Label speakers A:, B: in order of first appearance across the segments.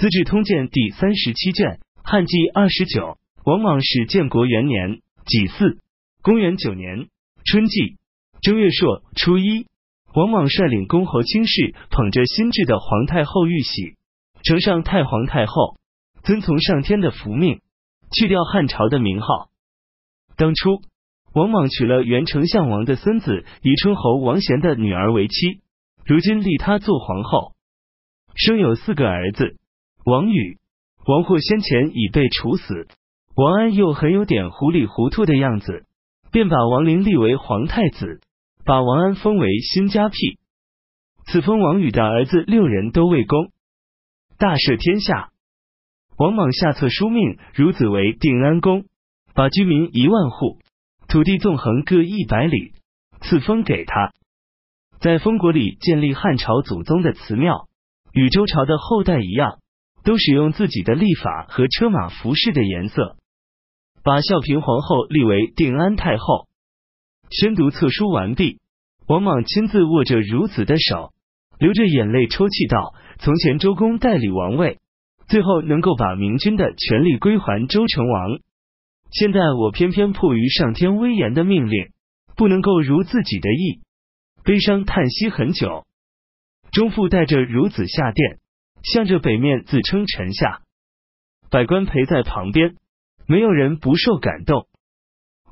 A: 资治通鉴》第三十七卷，汉纪二十九，王莽始建国元年己巳，公元九年春季正月朔初一，王莽率领公侯卿士，捧着新制的皇太后玉玺，呈上太皇太后，遵从上天的福命，去掉汉朝的名号。当初，王莽娶了原丞相王的孙子宜春侯王贤的女儿为妻，如今立她做皇后，生有四个儿子。王宇、王霍先前已被处死，王安又很有点糊里糊涂的样子，便把王陵立为皇太子，把王安封为新家辟。此封王宇的儿子六人都为公，大赦天下。王莽下册书命孺子为定安公。把居民一万户，土地纵横各一百里，赐封给他。在封国里建立汉朝祖宗的祠庙，与周朝的后代一样，都使用自己的历法和车马服饰的颜色。把孝平皇后立为定安太后。宣读册书完毕，王莽亲自握着孺子的手，流着眼泪抽泣道：“从前周公代理王位，最后能够把明君的权力归还周成王。”现在我偏偏迫于上天威严的命令，不能够如自己的意，悲伤叹息很久。钟父带着孺子下殿，向着北面自称臣下。百官陪在旁边，没有人不受感动。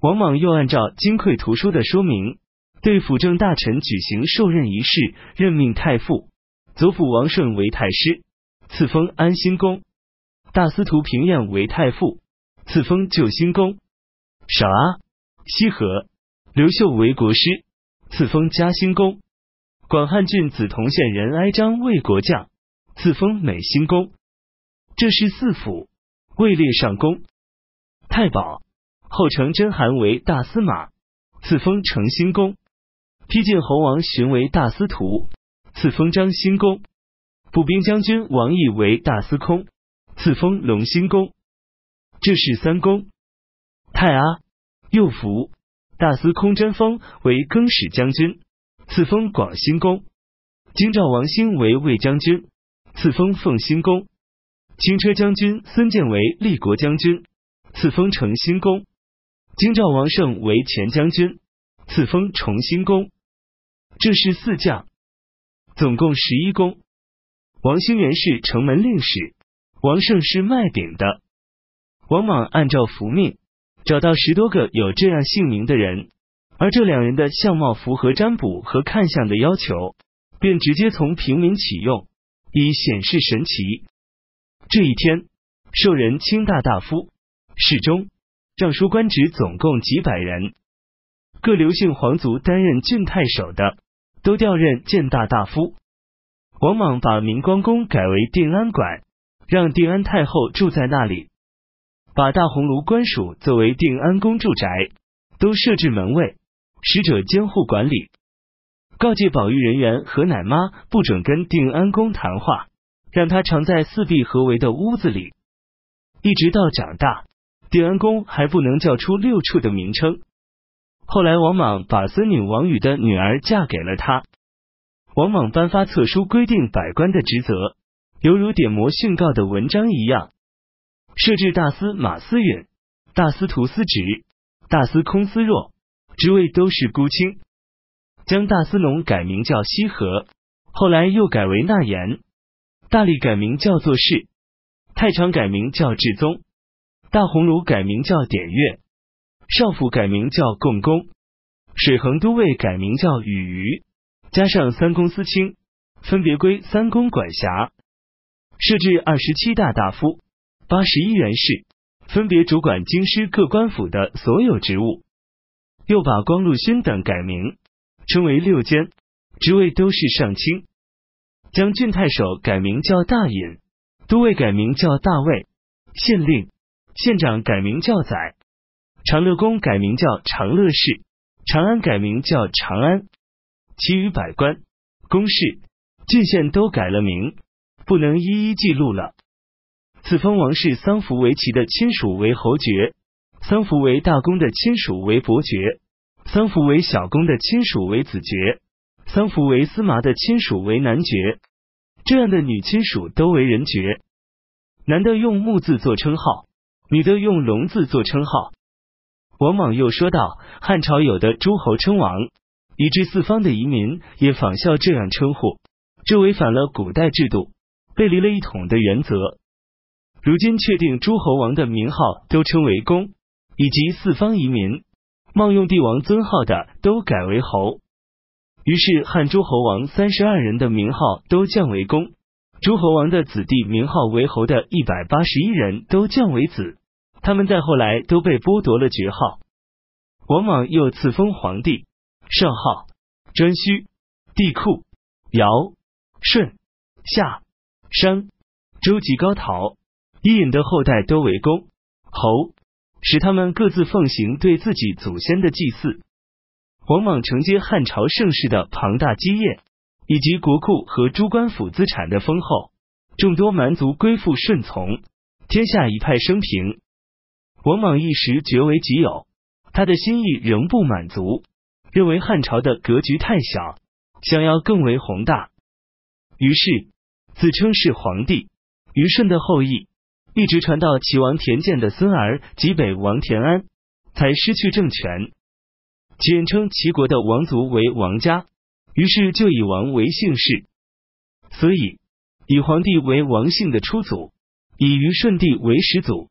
A: 王莽又按照《金匮图书》的说明，对辅政大臣举行授任仪式，任命太傅、左辅王顺为太师，赐封安兴公；大司徒平晏为太傅。赐封旧兴公，少阿、西河、刘秀为国师，赐封嘉兴公。广汉郡梓潼县人哀章为国将，赐封美兴公。这是四府，位列上公。太保后承真汗为大司马，赐封成兴公。丕晋侯王寻为大司徒，赐封张兴公。步兵将军王毅为大司空，赐封隆兴公。这是三公，太阿、右福、大司空真封为更始将军，赐封广兴公；京兆王兴为卫将军，赐封奉兴公；轻车将军孙建为立国将军，赐封成兴公；京兆王胜为前将军，赐封崇兴公。这是四将，总共十一公。王兴原是城门令史，王胜是卖饼的。王莽按照符命。找到十多个有这样姓名的人，而这两人的相貌符合占卜和看相的要求，便直接从平民启用，以显示神奇。这一天，受人卿大大夫、侍中、尚书官职总共几百人，各刘姓皇族担任郡太守的，都调任建大大夫。王莽把明光宫改为定安馆，让定安太后住在那里。把大红炉官署作为定安宫住宅，都设置门卫、使者监护管理。告诫保育人员和奶妈不准跟定安公谈话，让他常在四壁合围的屋子里。一直到长大，定安公还不能叫出六处的名称。后来王莽把孙女王宇的女儿嫁给了他。王莽颁发册书，规定百官的职责，犹如点魔训告的文章一样。设置大司马司允、大司徒司职、大司空司若，职位都是孤卿。将大司农改名叫西河，后来又改为纳言。大力改名叫做氏，太常改名叫至宗，大鸿胪改名叫典乐，少府改名叫共工，水衡都尉改名叫羽余，加上三公司卿，分别归三公管辖。设置二十七大大夫。八十一员士分别主管京师各官府的所有职务，又把光禄勋等改名，称为六监，职位都是上卿。将郡太守改名叫大尹，都尉改名叫大尉，县令、县长改名叫宰，长乐宫改名叫长乐市，长安改名叫长安。其余百官、公事、郡县都改了名，不能一一记录了。赐封王室桑福为其的亲属为侯爵，桑福为大公的亲属为伯爵，桑福为小公的亲属为子爵，桑福为司马的亲属为男爵。这样的女亲属都为人爵。男的用木字做称号，女的用龙字做称号。王莽又说道：汉朝有的诸侯称王，以致四方的移民也仿效这样称呼，这违反了古代制度，背离了一统的原则。如今确定诸侯王的名号都称为公，以及四方移民冒用帝王尊号的都改为侯。于是汉诸侯王三十二人的名号都降为公，诸侯王的子弟名号为侯的一百八十一人都降为子。他们在后来都被剥夺了爵号。王莽又赐封皇帝，圣号。颛顼、帝喾、尧、舜、夏、商、周及高陶。伊尹的后代都为公。侯，使他们各自奉行对自己祖先的祭祀。王莽承接汉朝盛世的庞大基业，以及国库和诸官府资产的丰厚，众多蛮族归附顺从，天下一派升平。王莽一时觉为己有，他的心意仍不满足，认为汉朝的格局太小，想要更为宏大，于是自称是皇帝。虞舜的后裔。一直传到齐王田建的孙儿济北王田安，才失去政权。简称齐国的王族为王家，于是就以王为姓氏。所以以皇帝为王姓的初祖，以虞舜帝为始祖。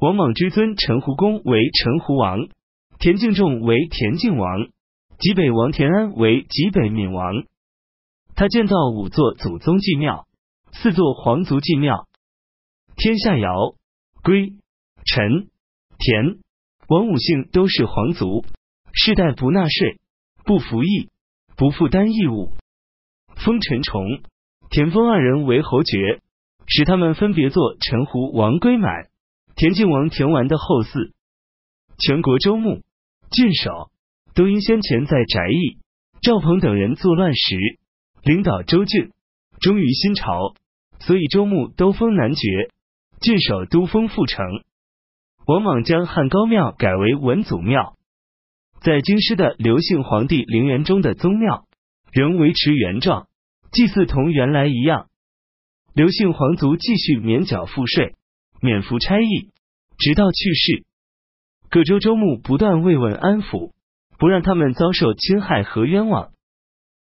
A: 王莽之尊陈胡公为陈胡王，田敬仲为田敬王，济北王田安为济北闵王。他建造五座祖宗祭庙，四座皇族祭庙。天下尧、归、陈、田、王五姓都是皇族，世代不纳税，不服役，不负担义务。封陈崇、田丰二人为侯爵，使他们分别做陈胡王归满、田敬王田完的后嗣。全国州牧、郡守都因先前在翟义、赵鹏等人作乱时领导州郡，忠于新朝，所以州牧都封男爵。郡守都封阜城，王莽将汉高庙改为文祖庙，在京师的刘姓皇帝陵园中的宗庙仍维持原状，祭祀同原来一样。刘姓皇族继续免缴赋税，免服差役，直到去世。各州州牧不断慰问安抚，不让他们遭受侵害和冤枉。